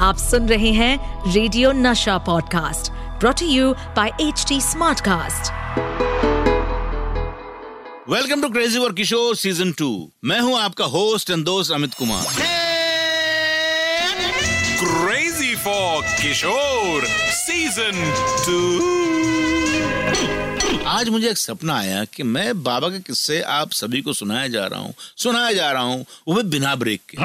आप सुन रहे हैं radio Nasha podcast brought you by H T Smartcast welcome to crazy for Kishore season two मैं हूँ आपका होस्ट एंड दोस्त Amit Kumar. Crazy for Kishore season two आज मुझे एक सपना आया कि मैं बाबा के किस्से आप सभी को सुनाया जा रहा हूँ सुनाया जा रहा हूँ वो भी बिना ब्रेक के।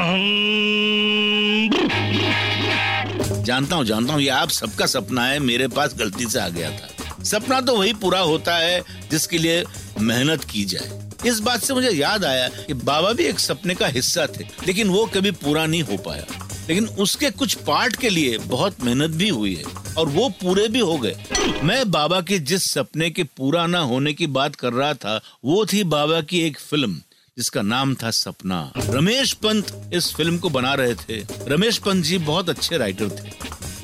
जानता हूँ जानता हूँ, ये आप सबका सपना है, मेरे पास गलती से आ गया था। सपना तो वही पूरा होता है, जिसके लिए मेहनत की जाए। इस बात से मुझे याद आया कि बाबा भी एक सपने का हिस्सा थे, लेकिन वो कभी पूरा नहीं हो पाया। लेकिन उसके कुछ पार्ट के लिए बहुत मेहनत भी हुई है, और वो पूरे भी हो गए। मैं बाबा के जिस सपने के पूरा ना होने की बात कर रहा था, वो थी बाबा की एक फ़िल्म जिसका नाम था सपना। रमेश पंत इस फ़िल्म को बना रहे थे। रमेश पंत जी बहुत अच्छे राइटर थे।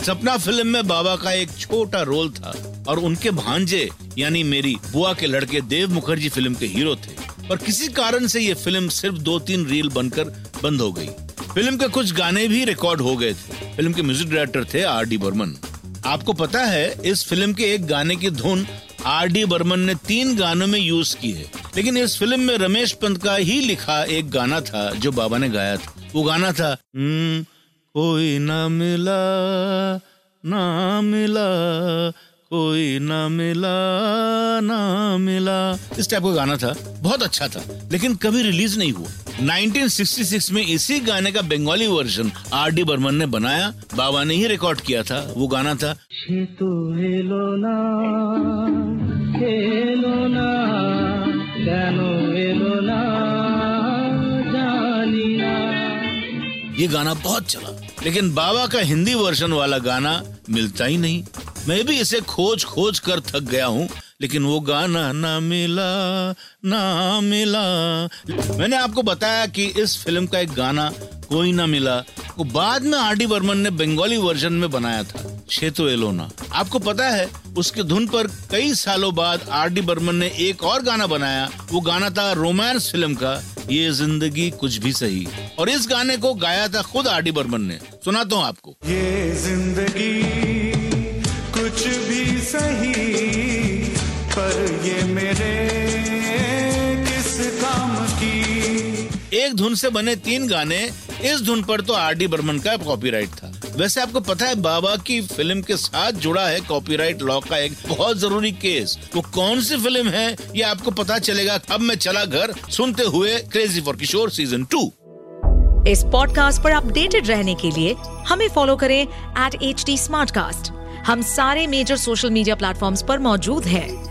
सपना फ़िल्म में बाबा का एक छोटा रोल था और उनके भांजे, यानी मेरी बुआ के लड़के देव मुखर्जी फ़िल्म के हीरो थे। पर किसी कारण से ये फ़िल्म सिर्फ़ दो तीन रील बनकर बंद हो गई। फ़िल्म के कुछ गाने भी रिकॉर्ड हो गए थे। फ़िल्म के म्यूज़िक डायरेक्टर थे आर डी बर्मन। आपको पता है, इस फ़िल्म के एक गाने की धुन आर डी बर्मन ने तीन गानों में यूज़ की है। लेकिन इस फ़िल्म में रमेश पंत का ही लिखा एक गाना था जो बाबा ने गाया था। वो गाना था "हम्म, कोई ना मिला ना मिला कोई ना मिला ना मिला। इस टाइप का गाना था। बहुत अच्छा था लेकिन कभी रिलीज़ नहीं हुआ। 1966 में इसी गाने का Bengali version R D Burman ने बनाया। बाबा ने ही रिकॉर्ड किया था वो गाना था সে তো ये गाना बहुत चला। लेकिन बाबा का हिंदी वर्जन वाला गाना मिलता ही नहीं। मैं भी इसे खोज खोज कर थक गया हूँ। लेकिन वो गाना ना मिला ना मिला। मैंने आपको बताया कि इस फ़िल्म का एक गाना कोई ना मिला। वो बाद में आर डी बर्मन ने बंगाली वर्जन में बनाया था शेतो एलोना आपको पता है, उसके धुन पर कई सालों बाद आर डी बर्मन ने एक और गाना बनाया। वो गाना था रोमांस फ़िल्म का, ये ज़िंदगी कुछ भी सही। और इस गाने को गाया था खुद आर डी बर्मन ने। सुनाता हूँ आपको। ये ज़िंदगी कुछ भी सही पर ये मेरे किस काम की? एक धुन से बने तीन गाने इस धुन पर तो आर डी बर्मन का कॉपीराइट था। वैसे आपको पता है बाबा की फ़िल्म के साथ जुड़ा है कॉपीराइट लॉ का एक बहुत ज़रूरी केस। वो कौन सी फ़िल्म है ये आपको पता चलेगा। अब मैं चला घर सुनते हुए crazy for Kishore season two इस पॉडकास्ट पर अपडेटेड रहने के लिए हमें फॉलो करें एट एच टी हम सारे मेजर सोशल मीडिया प्लेटफॉर्म पर मौजूद हैं।